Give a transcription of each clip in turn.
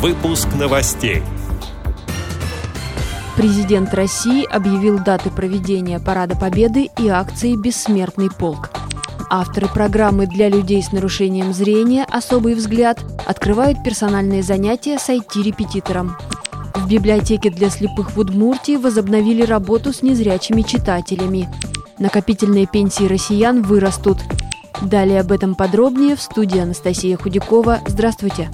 Выпуск новостей. Президент России объявил даты проведения Парада Победы и акции «Бессмертный полк». Авторы программы для людей с нарушением зрения «Особый взгляд» открывают персональные занятия с IT-репетитором. В библиотеке для слепых в Удмуртии возобновили работу с незрячими читателями. Накопительные пенсии россиян вырастут. Далее об этом подробнее в студии Анастасия Худякова. Здравствуйте.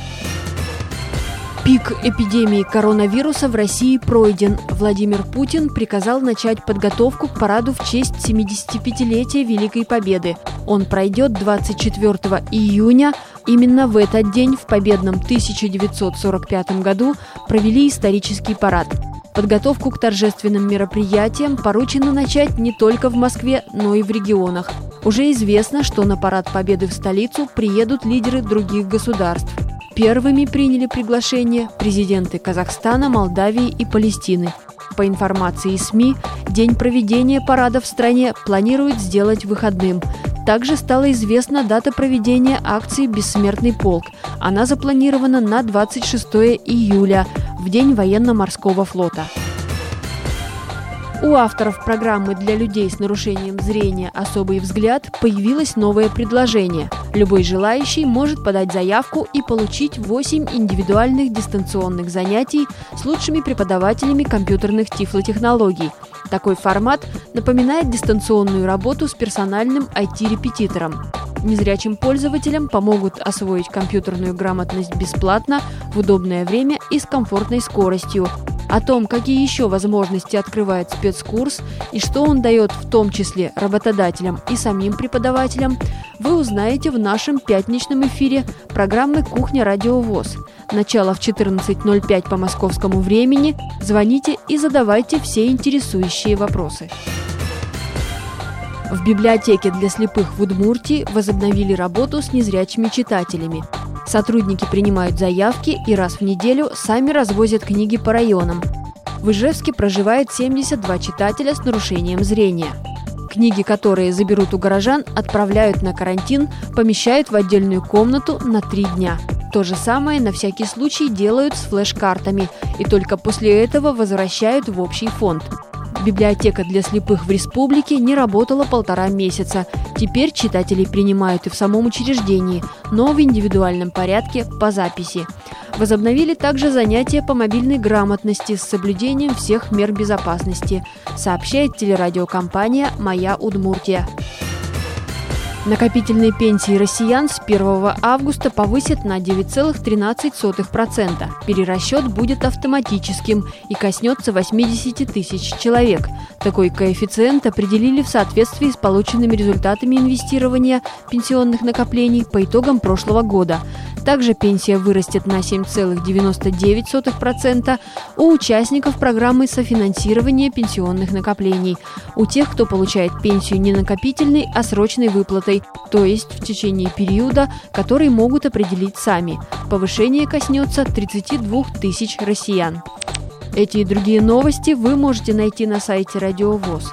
Пик эпидемии коронавируса в России пройден. Владимир Путин приказал начать подготовку к параду в честь 75-летия Великой Победы. Он пройдет 24 июня. Именно в этот день, в победном 1945 году, провели исторический парад. Подготовку к торжественным мероприятиям поручено начать не только в Москве, но и в регионах. Уже известно, что на парад Победы в столицу приедут лидеры других государств. Первыми приняли приглашение президенты Казахстана, Молдавии и Палестины. По информации СМИ, день проведения парада в стране планируют сделать выходным. Также стала известна дата проведения акции «Бессмертный полк». Она запланирована на 26 июля – в День военно-морского флота. У авторов программы для людей с нарушением зрения «Особый взгляд» появилось новое предложение. Любой желающий может подать заявку и получить 8 индивидуальных дистанционных занятий с лучшими преподавателями компьютерных тифлотехнологий. Такой формат напоминает дистанционную работу с персональным IT-репетитором. Незрячим пользователям помогут освоить компьютерную грамотность бесплатно, в удобное время и с комфортной скоростью. О том, какие еще возможности открывает спецкурс и что он дает в том числе работодателям и самим преподавателям, вы узнаете в нашем пятничном эфире программы «Кухня Радио ВОЗ». Начало в 14.05 по московскому времени. Звоните и задавайте все интересующие вопросы. В библиотеке для слепых в Удмуртии возобновили работу с незрячими читателями. Сотрудники принимают заявки и раз в неделю сами развозят книги по районам. В Ижевске проживает 72 читателя с нарушением зрения. Книги, которые заберут у горожан, отправляют на карантин, помещают в отдельную комнату на три дня. То же самое на всякий случай делают с флеш-картами и только после этого возвращают в общий фонд – Библиотека для слепых в республике не работала полтора месяца. Теперь читателей принимают и в самом учреждении, но в индивидуальном порядке по записи. Возобновили также занятия по мобильной грамотности с соблюдением всех мер безопасности, сообщает телерадиокомпания «Моя Удмуртия». Накопительные пенсии россиян с 1 августа повысят на 9,13%. Перерасчет будет автоматическим и коснется 80 тысяч человек. Такой коэффициент определили в соответствии с полученными результатами инвестирования пенсионных накоплений по итогам прошлого года. Также пенсия вырастет на 7,99% у участников программы софинансирования пенсионных накоплений, у тех, кто получает пенсию не накопительной, а срочной выплатой, то есть в течение периода, который могут определить сами. Повышение коснется 32 тысяч россиян. Эти и другие новости вы можете найти на сайте Радио ВОЗ.